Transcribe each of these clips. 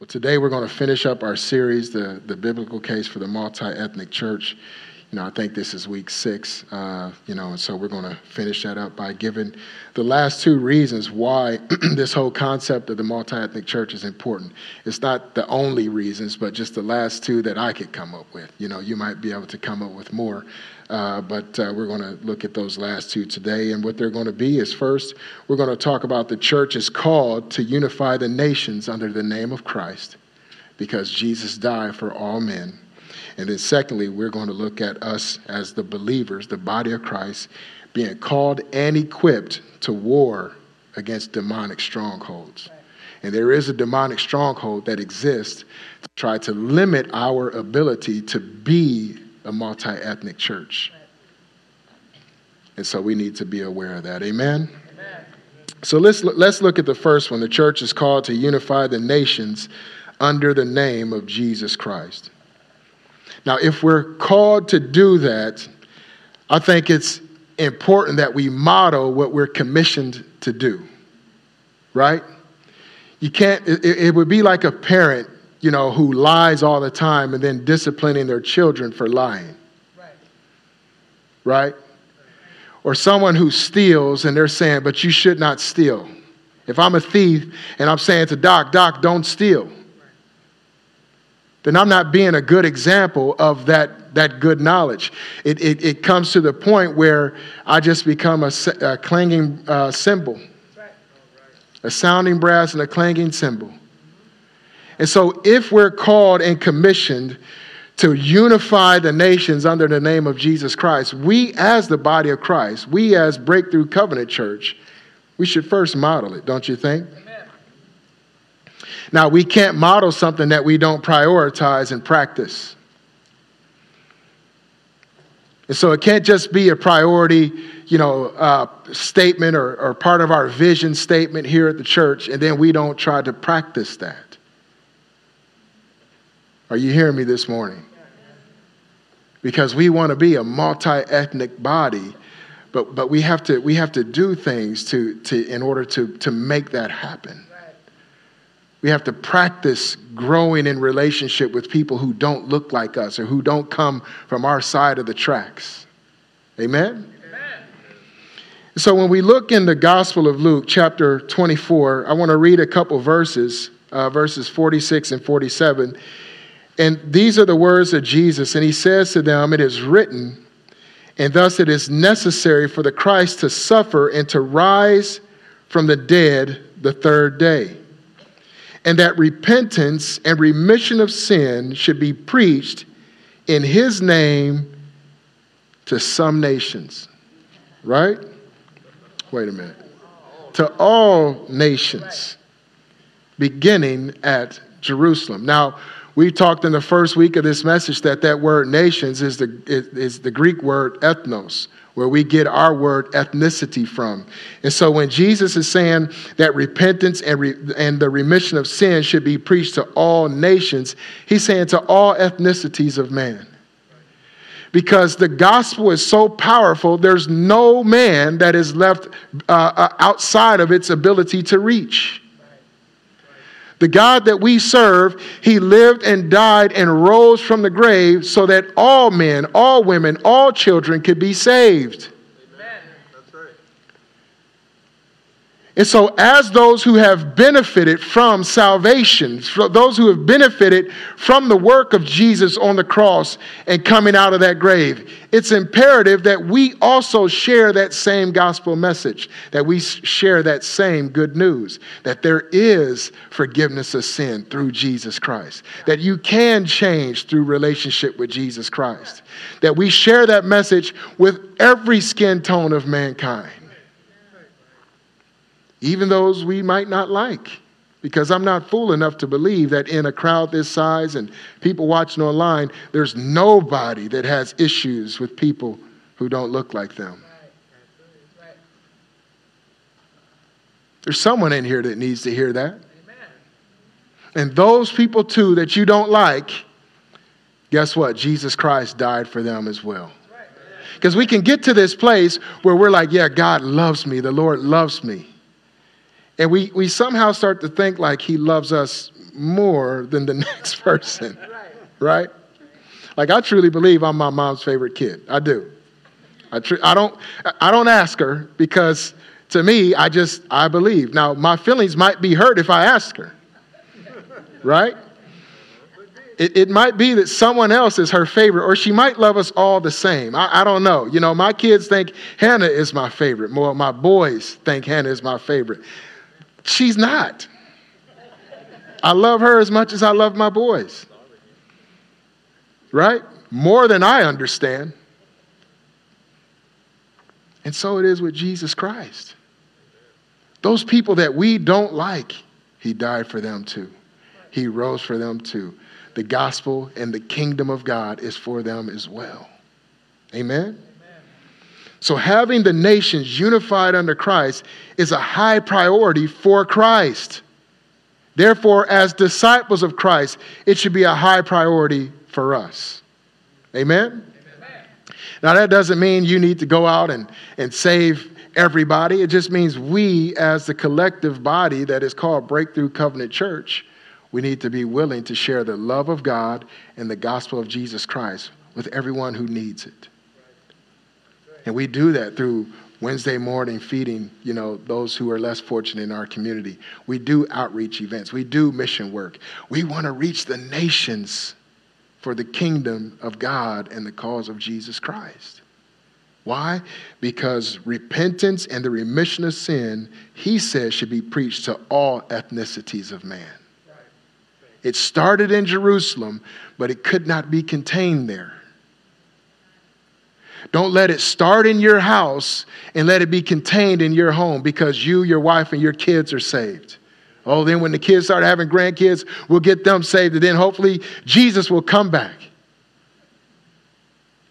Well, today we're going to finish up our series, the, the biblical case for the multi ethnic church. You know, I think this is week six, uh, you know, and so we're going to finish that up by giving the last two reasons why this whole concept of the multi ethnic church is important. It's not the only reasons, but just the last two that I could come up with. You know, you might be able to come up with more, uh, but uh, we're going to look at those last two today. And what they're going to be is first, we're going to talk about the church is called to unify the nations under the name of Christ because Jesus died for all men. And then, secondly, we're going to look at us as the believers, the body of Christ, being called and equipped to war against demonic strongholds. And there is a demonic stronghold that exists to try to limit our ability to be a multi ethnic church. And so we need to be aware of that. Amen? Amen? So let's, let's look at the first one. The church is called to unify the nations under the name of Jesus Christ. Now, if we're called to do that, I think it's important that we model what we're commissioned to do, right? You can't, it, it, would be like a parent, you know, who lies all the time and then disciplining their children for lying, right? right? Or someone who steals and they're saying, but you should not steal. If I'm a thief and I'm saying to Doc, Doc, don't steal then I'm not being a good example of that, that good knowledge. It, it, it comes to the point where I just become a, a clanging uh, cymbal, a sounding brass and a clanging cymbal. And so, if we're called and commissioned to unify the nations under the name of Jesus Christ, we, as the body of Christ, we, as Breakthrough Covenant Church, we should first model it, don't you think? Now, we can't model something that we don't prioritize and practice. And so it can't just be a priority, you know, uh, statement or, or part of our vision statement here at the church, and then we don't try to practice that. Are you hearing me this morning? Because we want to be a multi-ethnic body, but, but we, have to, we have to do things to, to, in order to, to make that happen. We have to practice growing in relationship with people who don't look like us or who don't come from our side of the tracks. Amen? Amen? So, when we look in the Gospel of Luke, chapter 24, I want to read a couple verses, uh, verses 46 and 47. And these are the words of Jesus. And he says to them, It is written, and thus it is necessary for the Christ to suffer and to rise from the dead the third day and that repentance and remission of sin should be preached in his name to some nations. Right? Wait a minute. To all nations, beginning at Jerusalem. Now, we talked in the first week of this message that that word nations is the, is the Greek word ethnos, where we get our word ethnicity from. And so when Jesus is saying that repentance and, re, and the remission of sin should be preached to all nations, he's saying to all ethnicities of man. Because the gospel is so powerful, there's no man that is left uh, uh outside of its ability to reach. The God that we serve, he lived and died and rose from the grave so that all men, all women, all children could be saved. And so, as those who have benefited from salvation, those who have benefited from the work of Jesus on the cross and coming out of that grave, it's imperative that we also share that same gospel message, that we share that same good news, that there is forgiveness of sin through Jesus Christ, that you can change through relationship with Jesus Christ, that we share that message with every skin tone of mankind even those we might not like. Because I'm not fool enough to believe that in a crowd this size and people watching online, there's nobody that has issues with people who don't look like them. There's someone in here that needs to hear that. And those people, too, that you don't like, guess what? Jesus Christ died for them as well. Because we can get to this place where we're like, yeah, God loves me, the Lord loves me. And we, we somehow start to think like he loves us more than the next person, right? Like I truly believe I'm my mom's favorite kid. I do. I, tr- I don't I don't ask her because to me I just I believe. Now my feelings might be hurt if I ask her. Right? It, it might be that someone else is her favorite, or she might love us all the same. I, I don't know. You know, my kids think Hannah is my favorite. More, my boys think Hannah is my favorite. She's not. I love her as much as I love my boys. Right? More than I understand. And so it is with Jesus Christ. Those people that we don't like, He died for them too. He rose for them too the gospel and the kingdom of God is for them as well. Amen? So, having the nations unified under Christ is a high priority for Christ. Therefore, as disciples of Christ, it should be a high priority for us. Amen? Amen? Now, that doesn't mean you need to go out and, and save everybody. It just means we, as the collective body that is called Breakthrough Covenant Church, we need to be willing to share the love of God and the gospel of Jesus Christ with everyone who needs it. And we do that through Wednesday morning feeding, you know, those who are less fortunate in our community. We do outreach events. We do mission work. We want to reach the nations for the kingdom of God and the cause of Jesus Christ. Why? Because repentance and the remission of sin, he says, should be preached to all ethnicities of man. It started in Jerusalem, but it could not be contained there. Don't let it start in your house and let it be contained in your home because you, your wife, and your kids are saved. Oh, then when the kids start having grandkids, we'll get them saved, and then hopefully Jesus will come back.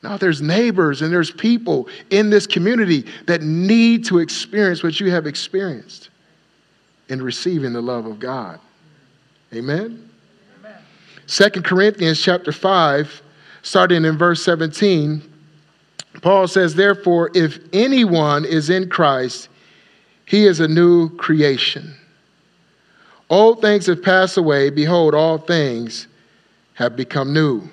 Now, there's neighbors and there's people in this community that need to experience what you have experienced in receiving the love of God. Amen? Second Corinthians chapter 5, starting in verse 17, Paul says, Therefore, if anyone is in Christ, he is a new creation. Old things have passed away. Behold, all things have become new.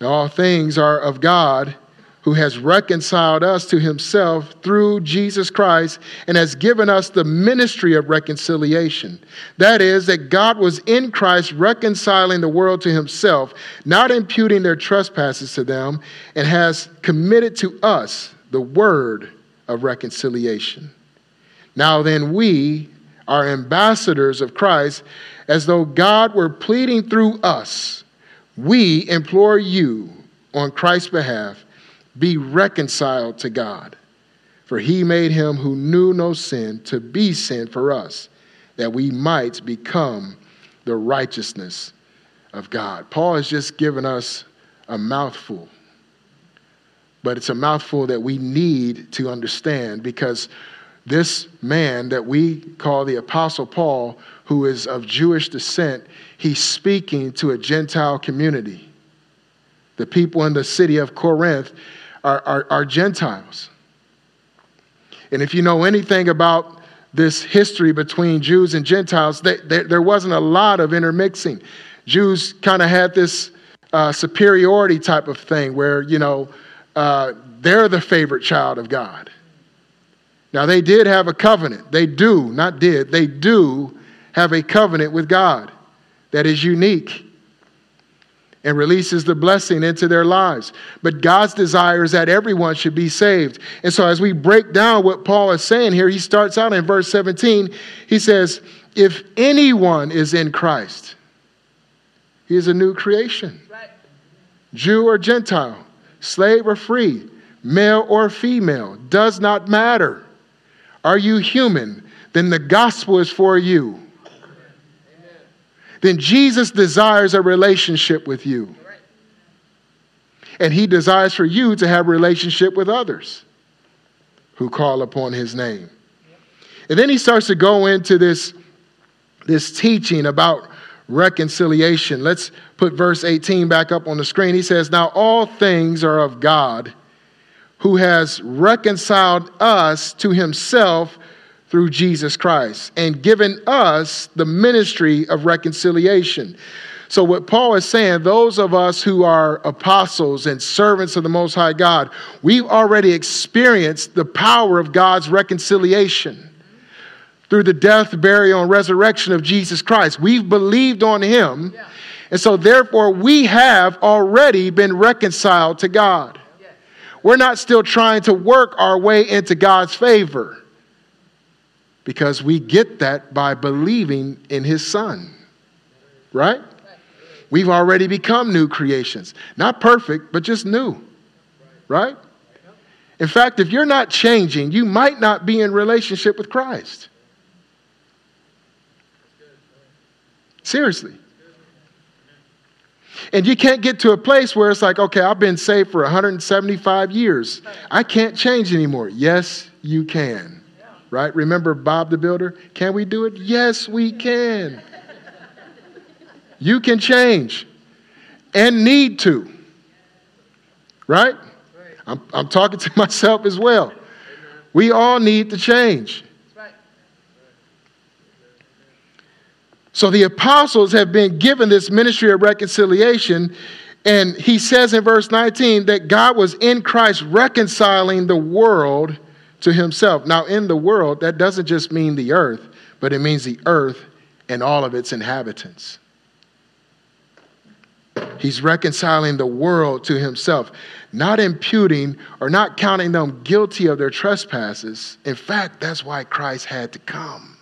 Now, all things are of God who has reconciled us to himself through Jesus Christ and has given us the ministry of reconciliation. That is, that God was in Christ reconciling the world to himself, not imputing their trespasses to them, and has committed to us the word of reconciliation. Now then, we are ambassadors of Christ, as though God were pleading through us. We implore you on Christ's behalf be reconciled to God. For he made him who knew no sin to be sin for us, that we might become the righteousness of God. Paul has just given us a mouthful, but it's a mouthful that we need to understand because this man that we call the Apostle Paul, who is of Jewish descent, he's speaking to a Gentile community. The people in the city of Corinth are, are, are Gentiles. And if you know anything about this history between Jews and Gentiles, they, they, there wasn't a lot of intermixing. Jews kind of had this uh, superiority type of thing where, you know, uh, they're the favorite child of God. Now, they did have a covenant. They do, not did, they do have a covenant with God that is unique and releases the blessing into their lives. But God's desire is that everyone should be saved. And so, as we break down what Paul is saying here, he starts out in verse 17. He says, If anyone is in Christ, he is a new creation. Jew or Gentile, slave or free, male or female, does not matter. Are you human? Then the gospel is for you then Jesus desires a relationship with you. And he desires for you to have a relationship with others who call upon his name. And then he starts to go into this, this teaching about reconciliation. Let's put verse 18 back up on the screen. He says, Now all things are of God who has reconciled us to himself through Jesus Christ and given us the ministry of reconciliation. So, what Paul is saying, those of us who are apostles and servants of the Most High God, we've already experienced the power of God's reconciliation through the death, burial, and resurrection of Jesus Christ. We've believed on him. And so, therefore, we have already been reconciled to God. We're not still trying to work our way into God's favor because we get that by believing in his son. Right? We've already become new creations. Not perfect, but just new. Right? In fact, if you're not changing, you might not be in relationship with Christ. Seriously. And you can't get to a place where it's like, okay, I've been saved for 175 years. I can't change anymore. Yes, you can right? Remember Bob the Builder? Can we do it? Yes, we can. You can change and need to, right? I'm, I'm talking to myself as well. We all need to change. So the apostles have been given this ministry of reconciliation. And he says in verse 19 that God was in Christ reconciling the world to himself. Now, in the world, that doesn't just mean the earth, but it means the earth and all of its inhabitants. He's reconciling the world to himself, not imputing or not counting them guilty of their trespasses. In fact, that's why Christ had to come,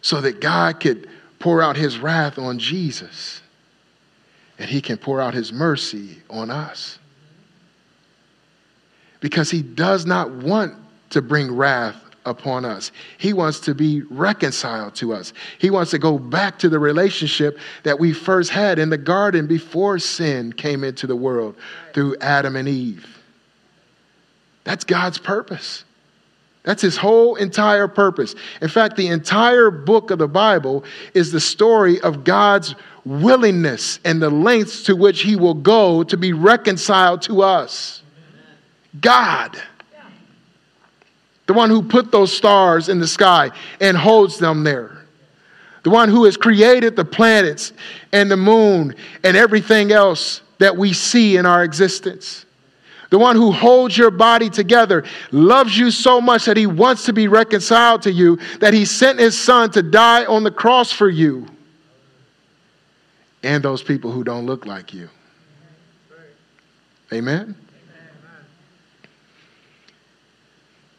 so that God could pour out his wrath on Jesus and he can pour out his mercy on us because he does not want to bring wrath upon us. He wants to be reconciled to us. He wants to go back to the relationship that we first had in the garden before sin came into the world through Adam and Eve. That's God's purpose. That's his whole entire purpose. In fact, the entire book of the Bible is the story of God's willingness and the lengths to which he will go to be reconciled to us. God. The one who put those stars in the sky and holds them there. The one who has created the planets and the moon and everything else that we see in our existence. The one who holds your body together, loves you so much that he wants to be reconciled to you, that he sent his son to die on the cross for you and those people who don't look like you. Amen?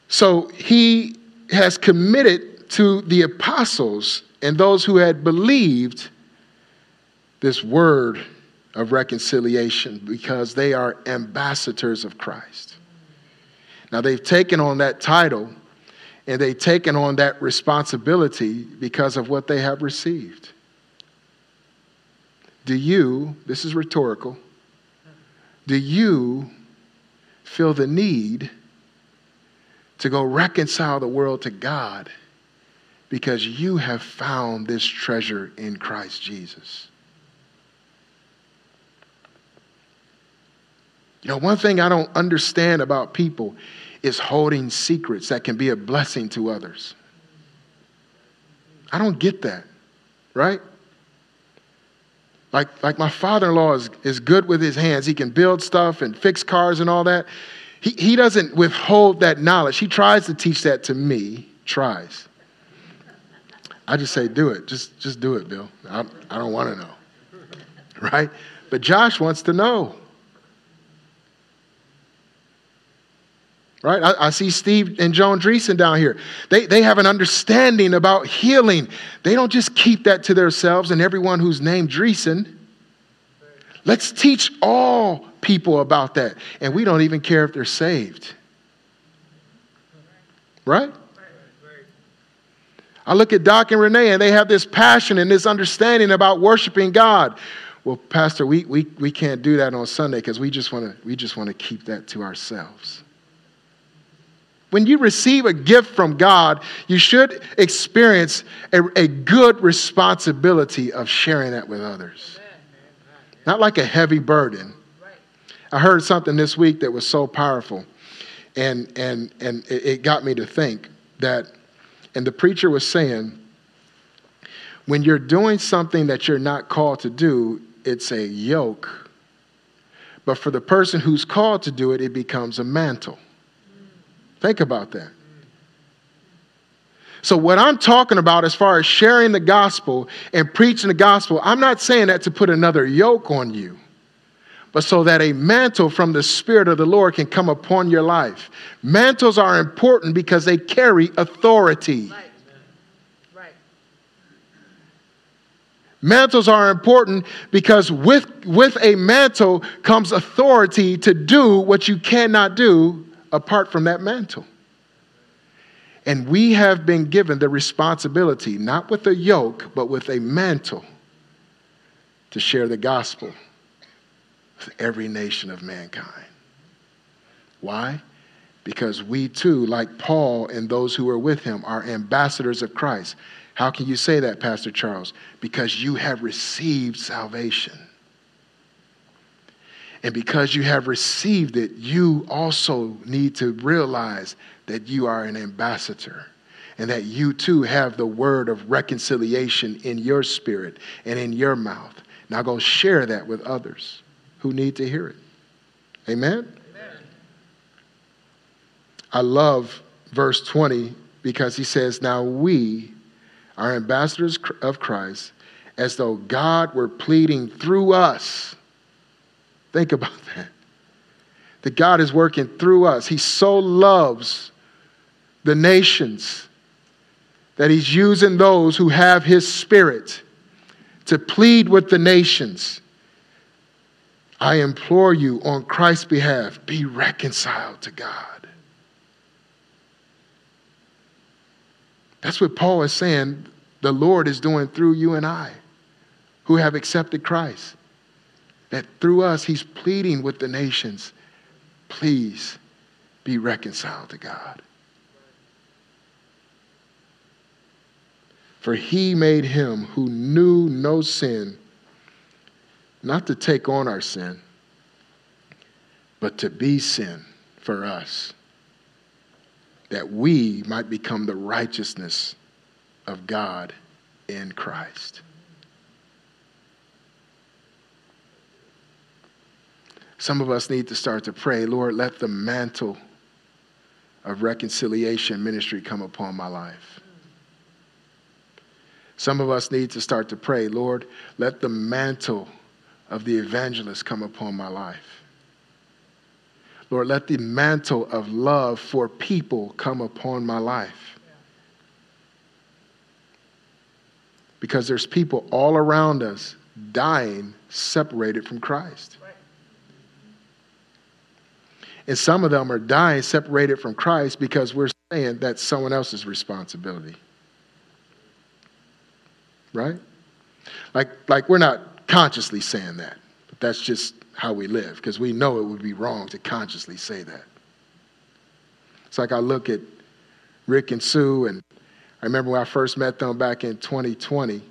So he has committed to the apostles and those who had believed this word of reconciliation because they are ambassadors of Christ. Now they've taken on that title and they've taken on that responsibility because of what they have received. Do you, this is rhetorical, do you feel the need to go reconcile the world to God because you have found this treasure in Christ Jesus. You know, one thing I don't understand about people is holding secrets that can be a blessing to others. I don't get that, right? Like, like my father in law is, is good with his hands. He can build stuff and fix cars and all that. He, he doesn't withhold that knowledge. He tries to teach that to me, tries. I just say, do it. Just, just do it, Bill. I, I don't want to know. Right? But Josh wants to know. Right? I, I, see Steve and Joan Dreesen down here. They, they have an understanding about healing. They don't just keep that to themselves and everyone who's named Dreesen. Let's teach all people about that. And we don't even care if they're saved. Right? I look at Doc and Renee, and they have this passion and this understanding about worshiping God. Well, Pastor, we, we, we can't do that on Sunday because we just want to we just want to keep that to ourselves. When you receive a gift from God, you should experience a, a good responsibility of sharing that with others. Not like a heavy burden, I heard something this week that was so powerful, and, and, and it got me to think. that, and the preacher was saying, when you're doing something that you're not called to do, it's a yoke. But for the person who's called to do it, it becomes a mantle. Think about that. So, what I'm talking about as far as sharing the gospel and preaching the gospel, I'm not saying that to put another yoke on you, but so that a mantle from the Spirit of the Lord can come upon your life. Mantles are important because they carry authority. Right. Right. Mantles are important because with, with a mantle comes authority to do what you cannot do apart from that mantle. And we have been given the responsibility, not with a yoke, but with a mantle, to share the gospel with every nation of mankind. Why? Because we too, like Paul and those who are with him, are ambassadors of Christ. How can you say that, Pastor Charles? Because you have received salvation. And because you have received it, you also need to realize that you are an ambassador and that you too have the word of reconciliation in your spirit and in your mouth. Now go share that with others who need to hear it. Amen? Amen? I love verse 20 because he says, Now we are ambassadors of Christ as though God were pleading through us. Think about that. That God is working through us. He so loves the nations, that he's using those who have his spirit to plead with the nations. I implore you on Christ's behalf, be reconciled to God. That's what Paul is saying the Lord is doing through you and I who have accepted Christ. That through us, he's pleading with the nations, please be reconciled to God. For he made him who knew no sin, not to take on our sin, but to be sin for us, that we might become the righteousness of God in Christ. Some of us need to start to pray, Lord, let the mantle of reconciliation ministry come upon my life. Some of us need to start to pray, Lord, let the mantle of the evangelist come upon my life. Lord, let the mantle of love for people come upon my life. Because there's people all around us dying separated from Christ. And some of them are dying separated from Christ because we're saying that's someone else's responsibility right? Like, like we're not consciously saying that, but that's just how we live because we know it would be wrong to consciously say that. It's like I look at Rick and Sue, and I remember when I first met them back in 2020,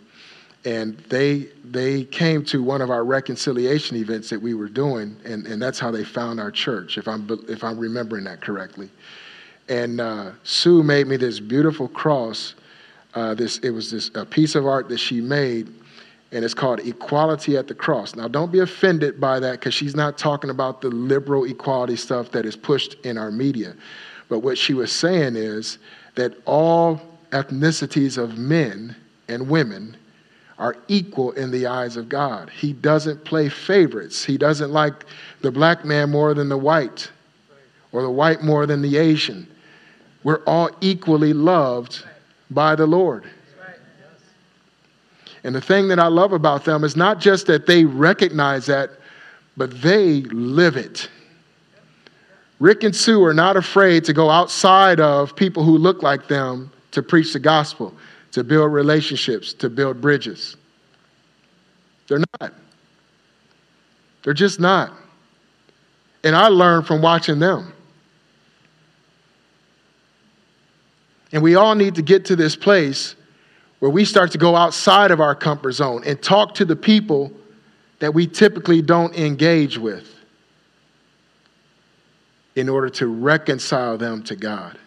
and they they came to one of our reconciliation events that we were doing, and, and that's how they found our church, if I'm if I'm remembering that correctly. And uh, Sue made me this beautiful cross uh, this it was this a piece of art that she made and it's called equality at the cross now don't be offended by that because she's not talking about the liberal equality stuff that is pushed in our media but what she was saying is that all ethnicities of men and women are equal in the eyes of god he doesn't play favorites he doesn't like the black man more than the white or the white more than the asian we're all equally loved by the Lord. And the thing that I love about them is not just that they recognize that, but they live it. Rick and Sue are not afraid to go outside of people who look like them to preach the gospel, to build relationships, to build bridges. They're not. They're just not. And I learned from watching them. And we all need to get to this place where we start to go outside of our comfort zone and talk to the people that we typically don't engage with in order to reconcile them to God.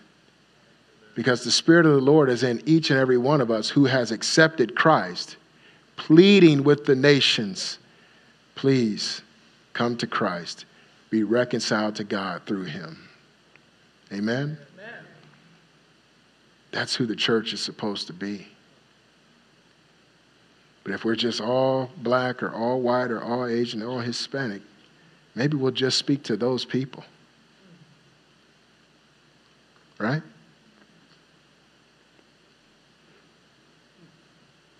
Because the Spirit of the Lord is in each and every one of us who has accepted Christ, pleading with the nations, please come to Christ, be reconciled to God through him. Amen? Amen? That's who the church is supposed to be. But if we're just all black or all white or all Asian or all Hispanic, maybe we'll just speak to those people. Right?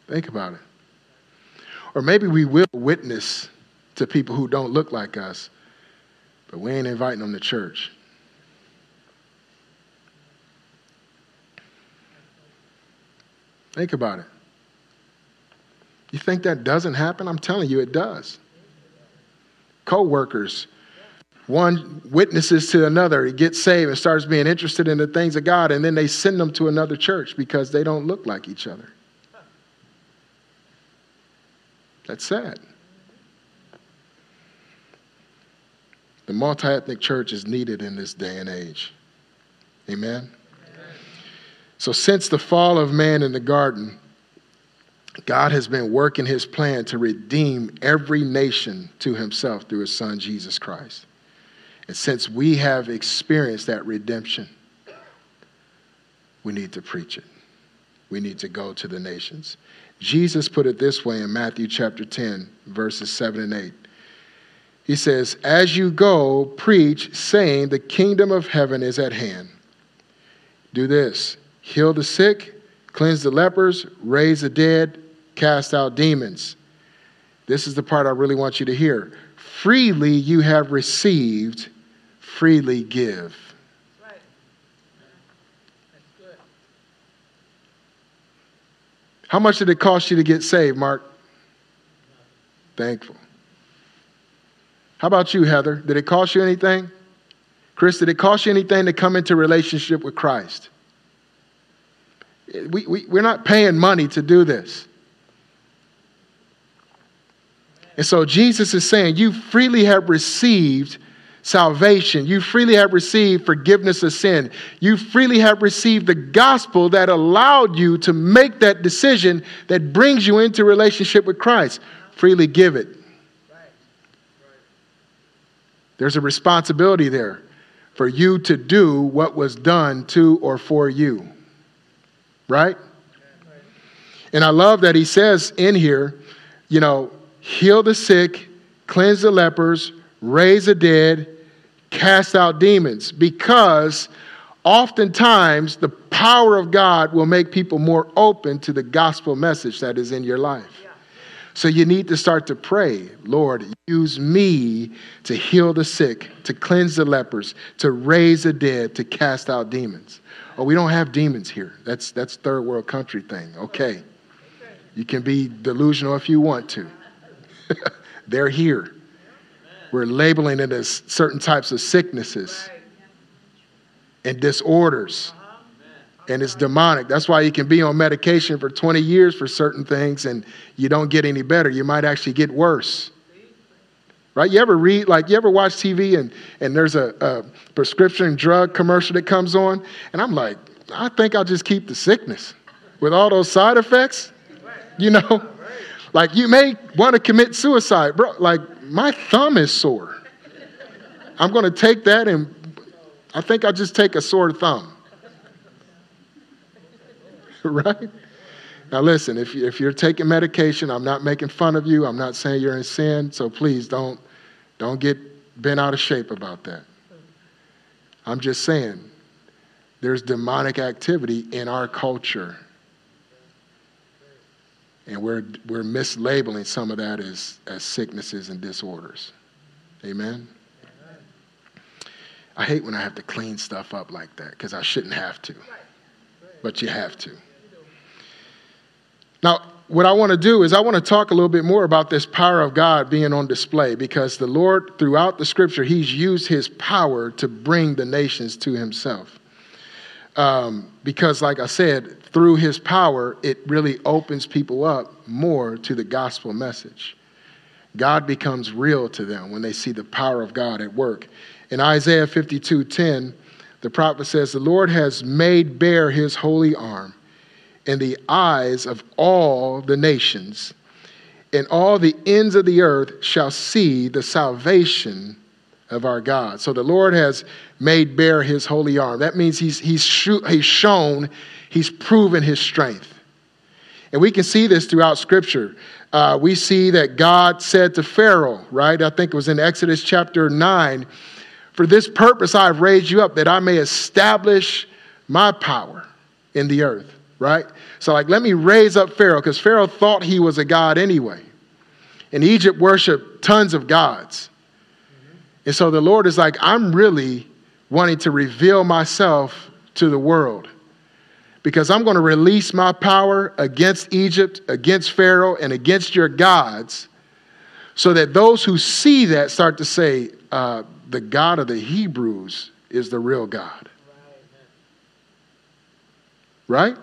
Think about it. Or maybe we will witness to people who don't look like us, but we ain't inviting them to church. Think about it. You think that doesn't happen? I'm telling you, it does. Co workers, one witnesses to another, he gets saved and starts being interested in the things of God, and then they send them to another church because they don't look like each other. That's sad. The multi ethnic church is needed in this day and age. Amen? Amen? So, since the fall of man in the garden, God has been working his plan to redeem every nation to himself through his son, Jesus Christ. And since we have experienced that redemption, we need to preach it. We need to go to the nations. Jesus put it this way in Matthew chapter 10, verses 7 and 8. He says, As you go, preach, saying, The kingdom of heaven is at hand. Do this heal the sick, cleanse the lepers, raise the dead, cast out demons. This is the part I really want you to hear. Freely you have received, freely give. How much did it cost you to get saved, Mark? Thankful. How about you, Heather? Did it cost you anything? Chris, did it cost you anything to come into relationship with Christ? We, we, we're not paying money to do this. And so Jesus is saying, You freely have received salvation. You freely have received forgiveness of sin. You freely have received the gospel that allowed you to make that decision that brings you into relationship with Christ. Freely give it. There's a responsibility there for you to do what was done to or for you. Right? And I love that he says in here, you know, heal the sick, cleanse the lepers, raise the dead, cast out demons, because oftentimes the power of God will make people more open to the gospel message that is in your life. So you need to start to pray, Lord, use me to heal the sick, to cleanse the lepers, to raise the dead, to cast out demons. Oh, we don't have demons here. That's that's third world country thing. Okay. You can be delusional if you want to. They're here. We're labeling it as certain types of sicknesses and disorders. And it's demonic. That's why you can be on medication for 20 years for certain things and you don't get any better. You might actually get worse. Right? You ever read, like, you ever watch TV and, and there's a, a prescription drug commercial that comes on? And I'm like, I think I'll just keep the sickness with all those side effects. You know? Like, you may want to commit suicide, bro. Like, my thumb is sore. I'm going to take that and I think I'll just take a sore thumb. right? Now, listen, if, if you're taking medication, I'm not making fun of you. I'm not saying you're in sin, so please don't, don't get bent out of shape about that. I'm just saying there's demonic activity in our culture. And we're, we're mislabeling some of that as, as sicknesses and disorders. Amen? I hate when I have to clean stuff up like that because I shouldn't have to. But you have to. Now, what I want to do is I want to talk a little bit more about this power of God being on display because the Lord, throughout the scripture, He's used His power to bring the nations to Himself. Um, because, like I said, through his power, it really opens people up more to the gospel message. God becomes real to them when they see the power of God at work. In Isaiah 52 10, the prophet says, The Lord has made bare his holy arm in the eyes of all the nations, and all the ends of the earth shall see the salvation of our God. So the Lord has made bare his holy arm. That means he's, he's, he's shown, he's proven his strength. And we can see this throughout Scripture. Uh, we see that God said to Pharaoh, right? I think it was in Exodus chapter 9 For this purpose I have raised you up, that I may establish my power in the earth, right? So, like, let me raise up Pharaoh, because Pharaoh thought he was a god anyway. And Egypt worshiped tons of gods. And so the Lord is like, I'm really wanting to reveal myself to the world because I'm going to release my power against Egypt, against Pharaoh, and against your gods, so that those who see that start to say, uh, the God of the Hebrews is the real God. Right?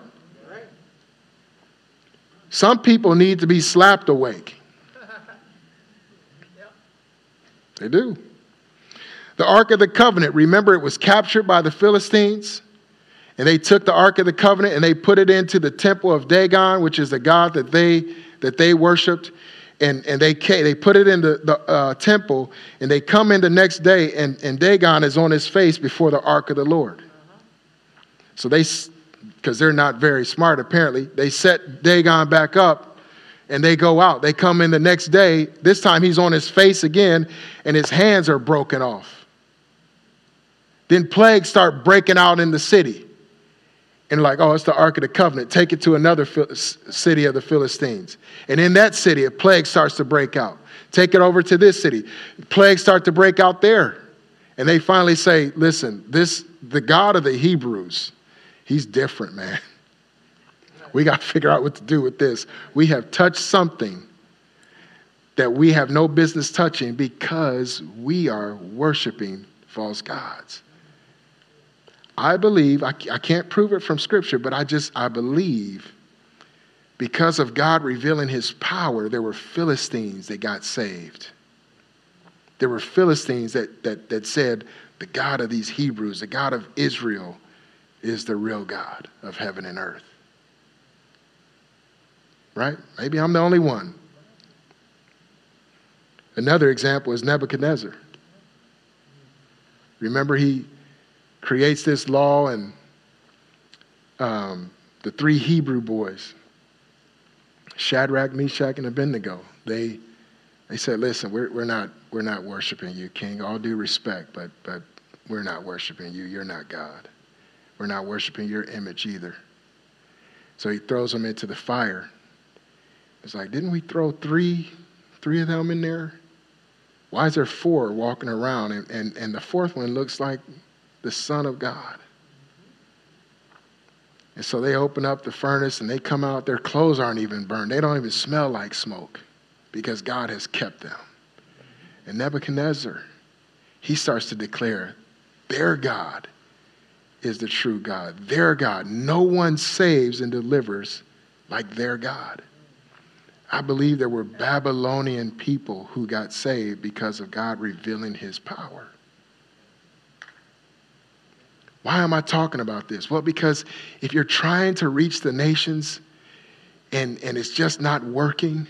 Some people need to be slapped awake. They do. The Ark of the Covenant, remember it was captured by the Philistines? And they took the Ark of the Covenant and they put it into the temple of Dagon, which is the god that they, that they worshiped. And, and they, came, they put it in the, the uh, temple, and they come in the next day, and, and Dagon is on his face before the Ark of the Lord. So they, because they're not very smart apparently, they set Dagon back up and they go out. They come in the next day. This time he's on his face again, and his hands are broken off. Then plagues start breaking out in the city and like, oh, it's the Ark of the Covenant. Take it to another city of the Philistines. And in that city, a plague starts to break out. Take it over to this city. Plagues start to break out there. And they finally say, listen, this, the God of the Hebrews, he's different, man. We got to figure out what to do with this. We have touched something that we have no business touching because we are worshiping false gods. I believe, I, I can't prove it from Scripture, but I just, I believe because of God revealing his power, there were Philistines that got saved. There were Philistines that, that, that said, the God of these Hebrews, the God of Israel, is the real God of heaven and earth. Right? Maybe I'm the only one. Another example is Nebuchadnezzar. Remember, he creates this law, and um, the three Hebrew boys, Shadrach, Meshach, and Abednego, they, they said, listen, we're, we're, not, we're not worshiping you, king. All due respect, but, but we're not worshiping you. You're not God. We're not worshiping your image either. So he throws them into the fire. It's like, didn't we throw three, three of them in there? Why is there four walking around? And, and, and the fourth one looks like the Son of God. And so they open up the furnace and they come out. Their clothes aren't even burned. They don't even smell like smoke because God has kept them. And Nebuchadnezzar, he starts to declare their God is the true God. Their God. No one saves and delivers like their God. I believe there were Babylonian people who got saved because of God revealing his power. Why am I talking about this? Well, because if you're trying to reach the nations and, and it's just not working,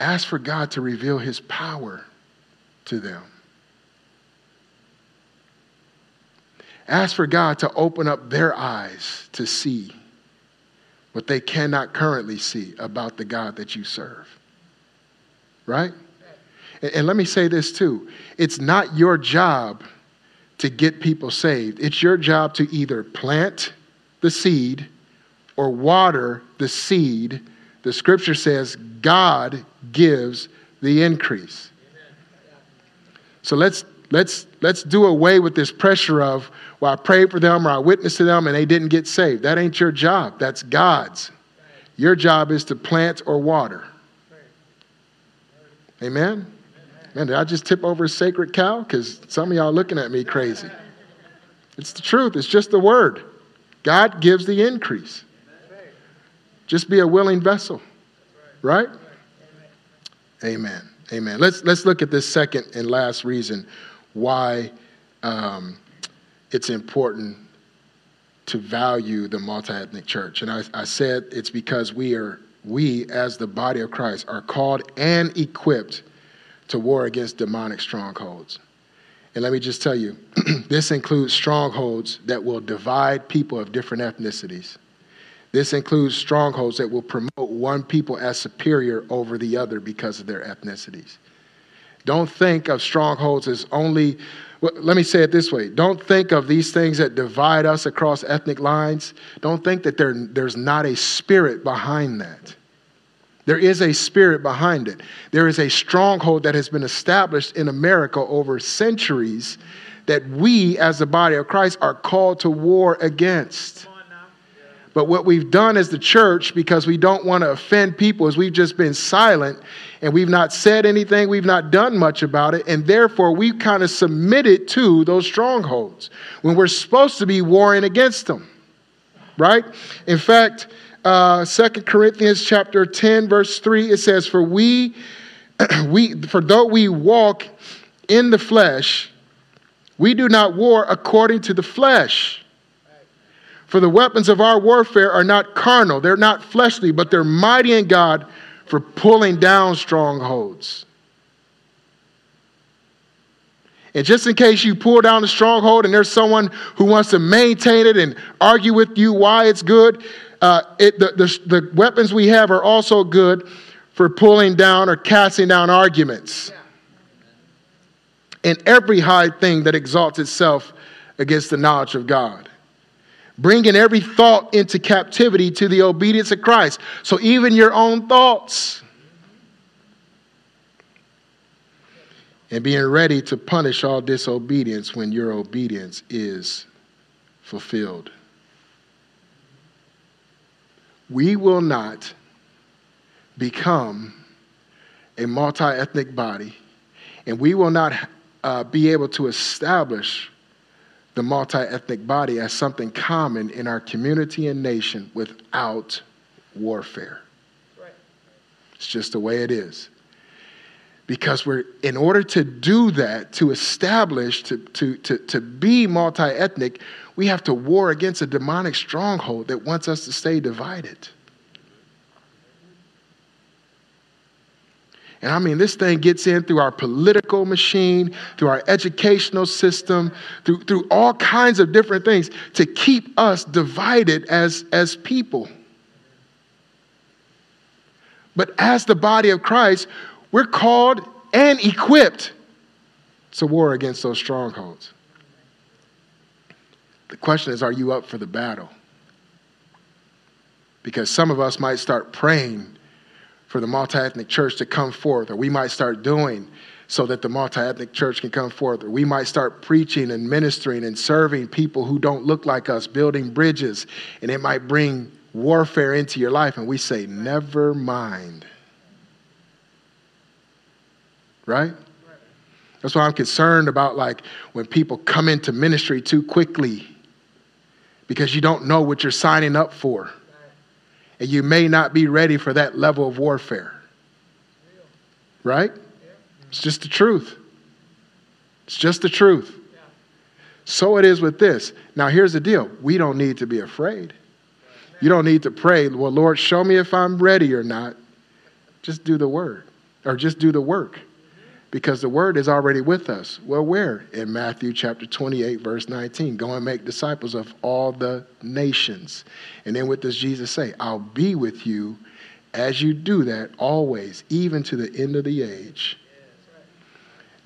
ask for God to reveal his power to them. Ask for God to open up their eyes to see what they cannot currently see about the God that you serve. Right? And, and let me say this too it's not your job to get people saved. It's your job to either plant the seed or water the seed. The scripture says God gives the increase. So let's let's let's do away with this pressure of well I prayed for them or I witnessed to them and they didn't get saved. That ain't your job. That's God's. Your job is to plant or water. Amen. Man, did I just tip over a sacred cow? Because some of y'all looking at me crazy. It's the truth, it's just the word. God gives the increase. Just be a willing vessel, right? Amen. Amen. Let's, let's look at this second and last reason why um, it's important to value the multi-ethnic church. And I, I said it's because we are we as the body of Christ are called and equipped to war against demonic strongholds. And let me just tell you, this includes strongholds that will divide people of different ethnicities. This includes strongholds that will promote one people as superior over the other because of their ethnicities. Don't think of strongholds as only, well, let me say it this way. Don't think of these things that divide us across ethnic lines. Don't think that there, there's not a spirit behind that. There is a spirit behind it. There is a stronghold that has been established in America over centuries that we, as the body of Christ, are called to war against. But what we've done as the church, because we don't want to offend people, is we've just been silent and we've not said anything, we've not done much about it, and therefore we've kind of submitted to those strongholds when we're supposed to be warring against them. Right? In fact, uh, 2 Corinthians chapter 10, verse 3, it says, For we, we, for though we walk in the flesh, we do not war according to the flesh. For the weapons of our warfare are not carnal, they're not fleshly, but they're mighty in God for pulling down strongholds. And just in case you pull down a stronghold and there's someone who wants to maintain it and argue with you why it's good, uh, it, the, the, the, weapons we have are also good for pulling down or casting down arguments. And every high thing that exalts itself against the knowledge of God. Bringing every thought into captivity to the obedience of Christ. So even your own thoughts. And being ready to punish all disobedience when your obedience is fulfilled we will not become a multi ethnic body, and we will not uh, be able to establish the multi ethnic body as something common in our community and nation without warfare. Right. It's just the way it is. Because we're, in order to do that, to establish, to, to, to, to be multi ethnic, we have to war against a demonic stronghold that wants us to stay divided. And I mean, this thing gets in through our political machine, through our educational system, through, through all kinds of different things to keep us divided as, as people. But as the body of Christ, we're called and equipped to war against those strongholds. The question is, are you up for the battle? Because some of us might start praying for the multi ethnic church to come forth, or we might start doing so that the multi ethnic church can come forth, or we might start preaching and ministering and serving people who don't look like us, building bridges, and it might bring warfare into your life. And we say, never mind. Right? That's why I'm concerned about like when people come into ministry too quickly because you don't know what you're signing up for. And you may not be ready for that level of warfare. Right? It's just the truth. It's just the truth. So it is with this. Now, here's the deal we don't need to be afraid. You don't need to pray, well, Lord, show me if I'm ready or not. Just do the word or just do the work because the word is already with us. Well, where? In Matthew chapter 28, verse 19. Go and make disciples of all the nations. And then what does Jesus say? I'll be with you as you do that always, even to the end of the age.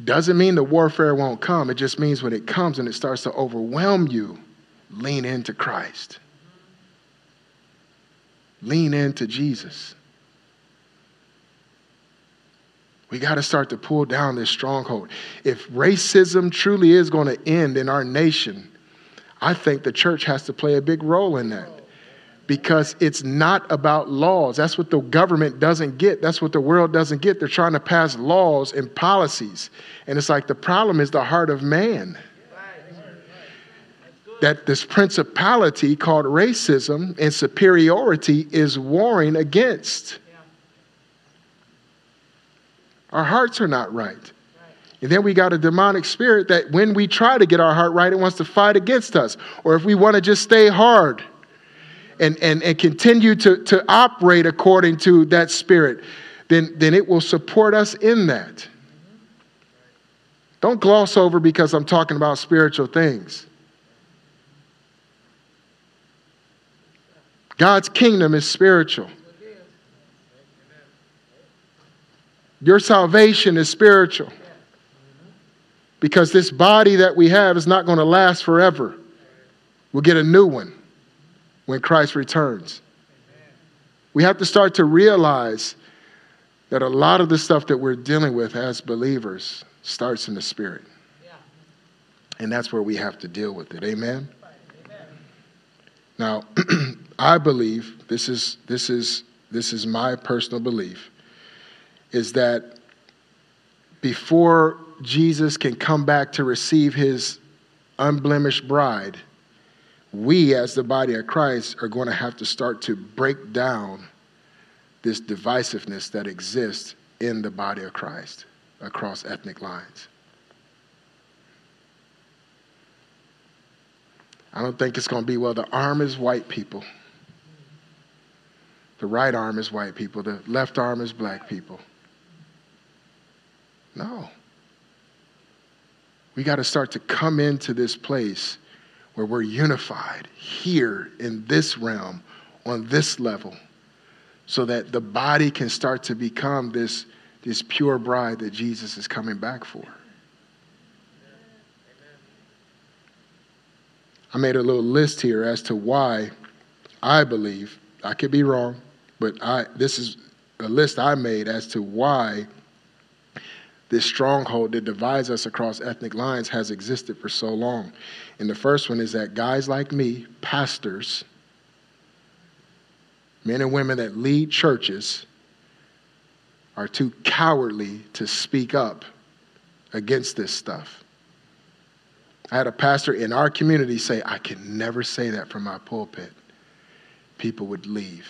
Doesn't mean the warfare won't come. It just means when it comes and it starts to overwhelm you, lean into Christ. Lean into Jesus. We got to start to pull down this stronghold. If racism truly is going to end in our nation, I think the church has to play a big role in that because it's not about laws. That's what the government doesn't get. That's what the world doesn't get. They're trying to pass laws and policies. And it's like the problem is the heart of man. That this principality called racism and superiority is warring against. Our hearts are not right. And then we got a demonic spirit that when we try to get our heart right, it wants to fight against us. Or if we want to just stay hard and, and, and continue to, to operate according to that spirit, then, then it will support us in that. Don't gloss over because I'm talking about spiritual things. God's kingdom is spiritual. Your salvation is spiritual. Because this body that we have is not going to last forever. We'll get a new one when Christ returns. We have to start to realize that a lot of the stuff that we're dealing with as believers starts in the spirit. And that's where we have to deal with it. Amen. Now, I believe this is this is this is my personal belief is that before Jesus can come back to receive his unblemished bride, we as the body of Christ are going to have to start to break down this divisiveness that exists in the body of Christ across ethnic lines. I don't think it's going to be, well, the arm is white people. The right arm is white people. The left arm is black people. No. We got to start to come into this place where we're unified here in this realm, on this level, so that the body can start to become this, this pure bride that Jesus is coming back for. I made a little list here as to why I believe, I could be wrong, but I, this is a list I made as to why this stronghold that divides us across ethnic lines has existed for so long. And the first one is that guys like me, pastors, men and women that lead churches, are too cowardly to speak up against this stuff. I had a pastor in our community say, I can never say that from my pulpit. People would leave.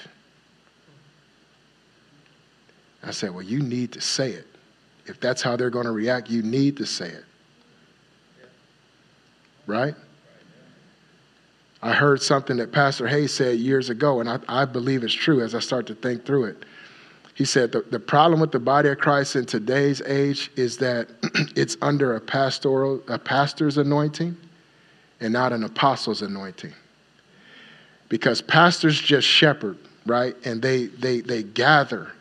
I said, Well, you need to say it. If that's how they're going to react, you need to say it. Right? I heard something that Pastor Hayes said years ago, and I, I believe it's true as I start to think through it. He said the, the problem with the body of Christ in today's age is that it's under a pastoral a pastor's anointing and not an apostle's anointing. Because pastors just shepherd, right? And they they they gather.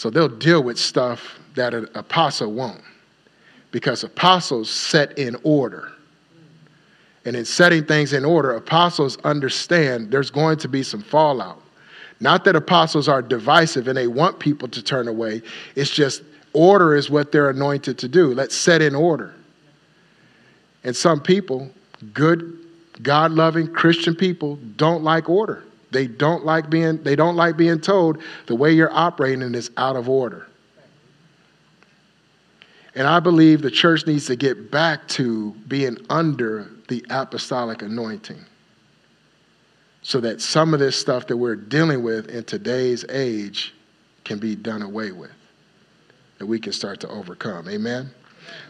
So they'll deal with stuff that an apostle won't. Because apostles set in order. And in setting things in order, apostles understand there's going to be some fallout. Not that apostles are divisive and they want people to turn away, it's just order is what they're anointed to do. Let's set in order. And some people, good, God loving Christian people, don't like order. They don't like being they don't like being told the way you're operating is out of order. And I believe the church needs to get back to being under the apostolic anointing so that some of this stuff that we're dealing with in today's age can be done away with, that we can start to overcome. Amen?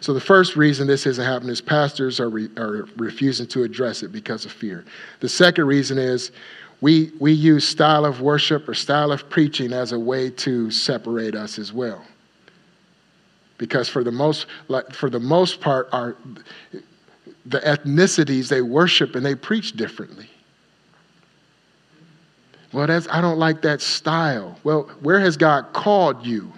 So, the first reason this isn't happening is pastors are, re- are refusing to address it because of fear. The second reason is we, we use style of worship or style of preaching as a way to separate us as well. Because for the most for the most part our the ethnicities they worship and they preach differently. Well that's i don't like that style. Well where has god called you?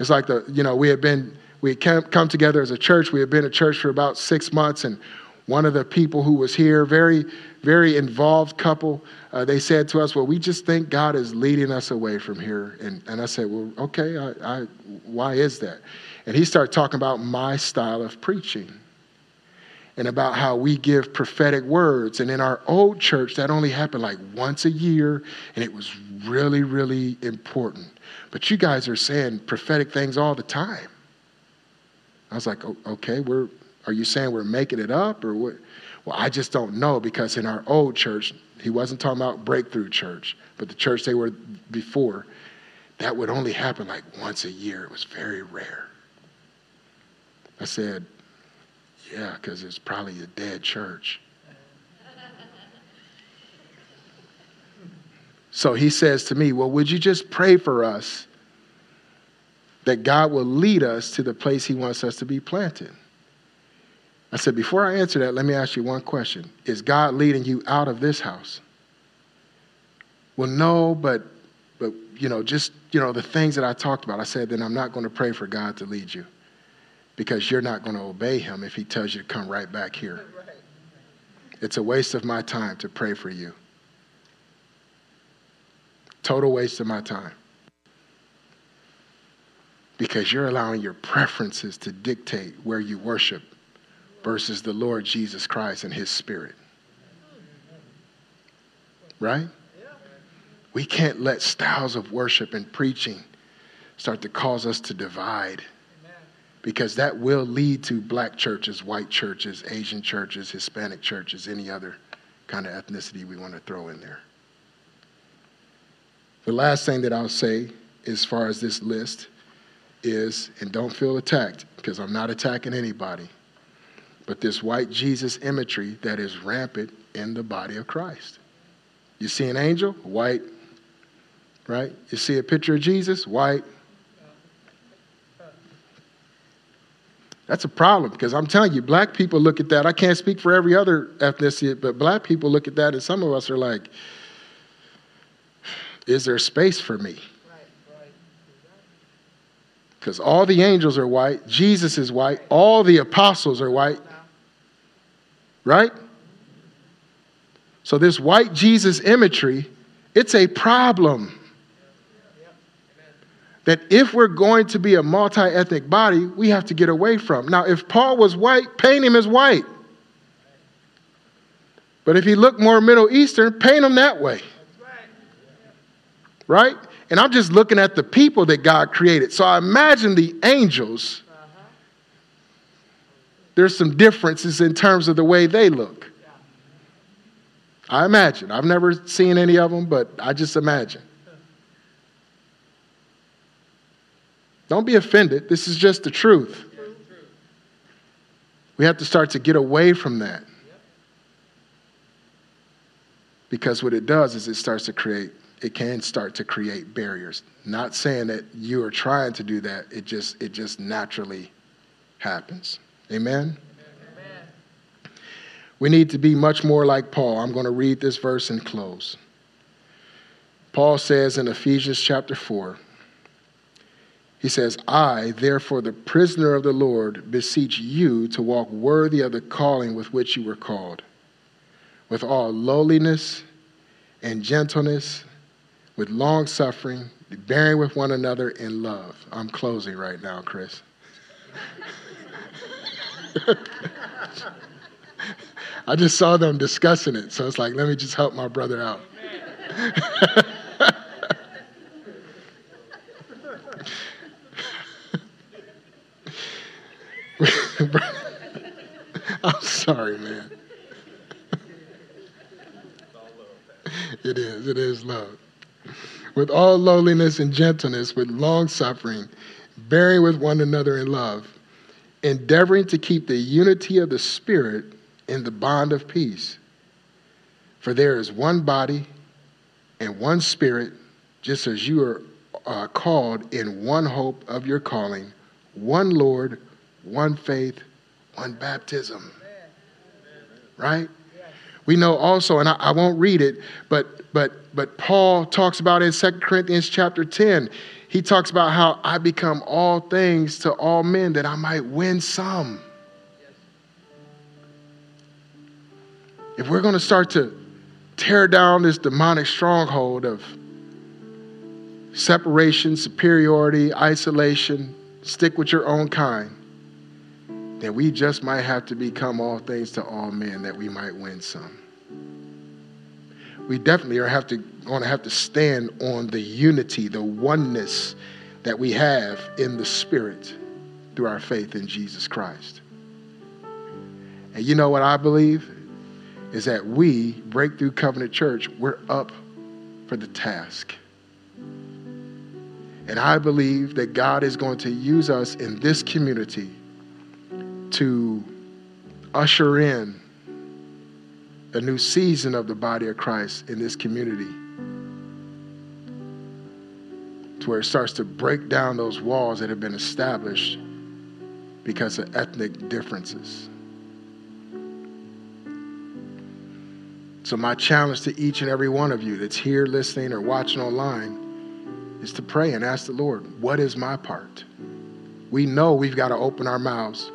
It's like the you know we had been we had come together as a church. We had been a church for about six months and one of the people who was here very very involved couple uh, they said to us, Well, we just think God is leading us away from here. And, and I said, Well, okay, I, I, why is that? And he started talking about my style of preaching and about how we give prophetic words. And in our old church, that only happened like once a year, and it was really, really important. But you guys are saying prophetic things all the time. I was like, okay, we're, are you saying we're making it up or what? Well, I just don't know because in our old church, he wasn't talking about breakthrough church, but the church they were before, that would only happen like once a year. It was very rare. I said, Yeah, because it's probably a dead church. So he says to me, Well, would you just pray for us that God will lead us to the place he wants us to be planted? I said, Before I answer that, let me ask you one question Is God leading you out of this house? Well, no, but, but you know, just, you know, the things that I talked about, I said, then I'm not going to pray for God to lead you because you're not going to obey him if he tells you to come right back here. It's a waste of my time to pray for you. Total waste of my time. Because you're allowing your preferences to dictate where you worship versus the Lord Jesus Christ and his spirit. Right? We can't let styles of worship and preaching start to cause us to divide because that will lead to black churches, white churches, Asian churches, Hispanic churches, any other kind of ethnicity we want to throw in there. The last thing that I'll say as far as this list is, and don't feel attacked because I'm not attacking anybody, but this white Jesus imagery that is rampant in the body of Christ. You see an angel, white, right? You see a picture of Jesus, white. That's a problem because I'm telling you, black people look at that. I can't speak for every other ethnicity, but black people look at that, and some of us are like, is there space for me? Because all the angels are white, Jesus is white, all the apostles are white. Right? So, this white Jesus imagery, it's a problem. That if we're going to be a multi ethnic body, we have to get away from. Now, if Paul was white, paint him as white. But if he looked more Middle Eastern, paint him that way right? And I'm just looking at the people that God created. So I imagine the angels, there's some differences in terms of the way they look. I imagine. I've never seen any of them, but I just imagine. Don't be offended. This is just the truth. We have to start to get away from that. Because what it does is it starts to create it can start to create barriers. Not saying that you are trying to do that, it just it just naturally happens. Amen. Amen. We need to be much more like Paul. I'm going to read this verse and close. Paul says in Ephesians chapter 4, he says, I, therefore, the prisoner of the Lord, beseech you to walk worthy of the calling with which you were called, with all lowliness and gentleness with long suffering, bearing with one another in love. I'm closing right now, Chris. I just saw them discussing it, so it's like, let me just help my brother out. I'm sorry, man. it is, it is love with all lowliness and gentleness, with long suffering, bearing with one another in love, endeavoring to keep the unity of the Spirit in the bond of peace. For there is one body and one Spirit, just as you are uh, called in one hope of your calling, one Lord, one faith, one baptism. Right? We know also, and I, I won't read it, but but but Paul talks about in 2 Corinthians chapter 10. He talks about how I become all things to all men that I might win some. If we're going to start to tear down this demonic stronghold of separation, superiority, isolation, stick with your own kind, then we just might have to become all things to all men that we might win some we definitely are have to going to have to stand on the unity, the oneness that we have in the Spirit through our faith in Jesus Christ. And you know what I believe is that we, Breakthrough Covenant Church, we're up for the task. And I believe that God is going to use us in this community to usher in a new season of the body of Christ in this community. To where it starts to break down those walls that have been established because of ethnic differences. So, my challenge to each and every one of you that's here listening or watching online is to pray and ask the Lord, what is my part? We know we've got to open our mouths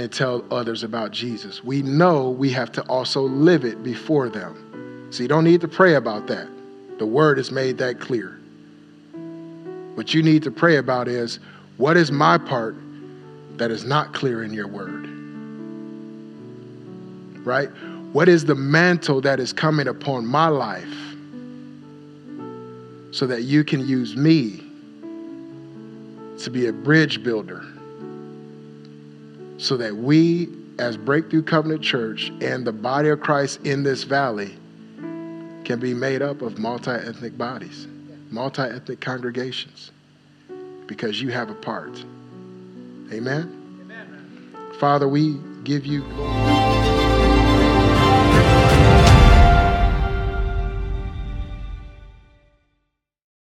and tell others about Jesus. We know we have to also live it before them. So, you don't need to pray about that. The word has made that clear. What you need to pray about is what is my part that is not clear in your word? Right? What is the mantle that is coming upon my life so that you can use me to be a bridge builder so that we, as Breakthrough Covenant Church and the body of Christ in this valley, can be made up of multi ethnic bodies, multi ethnic congregations, because you have a part. Amen? Amen. Father, we give you glory.